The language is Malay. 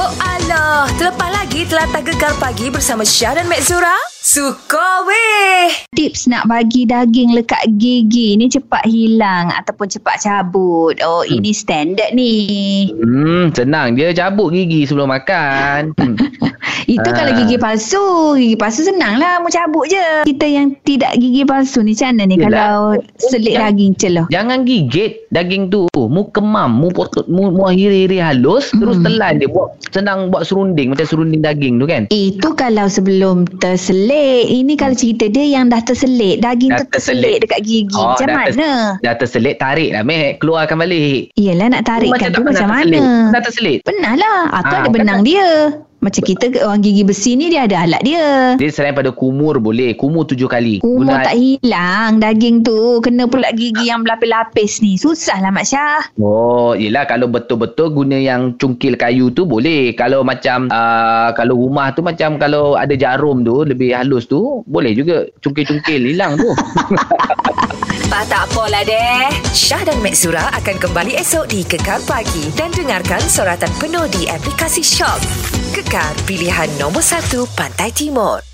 Oh alah, terlepas lagi telatah gegar pagi bersama Syah dan Mek Zura? Suka weh! Tips nak bagi daging lekat gigi ni cepat hilang ataupun cepat cabut. Oh, hmm. ini standard ni. Hmm, senang je cabut gigi sebelum makan. Hmm. Itu Ah. kalau gigi palsu. Gigi palsu senang lah. Mau cabut je. Kita yang tidak gigi palsu ni macam mana ni Yelah. kalau selit Yang- daging celah? Jangan gigit daging tu. Mu kemam, mu potong, mu, mu hiri-hiri halus, terus Hmm. telan dia buat senang buat serunding macam serunding daging tu kan. Itu kalau sebelum terselit. Ini kalau cerita dia yang dah terselit. Daging Dah tu terselit terselit. dekat gigi. Oh, macam dah mana? ter- Dah terselit tarik lah Mek, keluarkan balik. Yelah nak tarikkan tu macam pernah mana? Dah terselit. Pernah lah. Atau Ah, ada benang dia. Macam kita orang gigi besi ni dia ada alat dia. Dia selain pada kumur boleh, kumur tujuh kali. Umur Guna- tak hilang daging tu. Kena pula gigi yang berlapis-lapis ni. Susah lah Mak Syah. Oh, yelah kalau betul-betul guna yang cungkil kayu tu boleh. Kalau macam uh, kalau rumah tu macam kalau ada jarum tu lebih halus tu boleh juga cungkil-cungkil hilang tu. Tak tak apalah deh. Syah dan Mek akan kembali esok di Kekar Pagi dan dengarkan soratan penuh di aplikasi Shock. Kekar, pilihan nombor 1 Pantai Timur.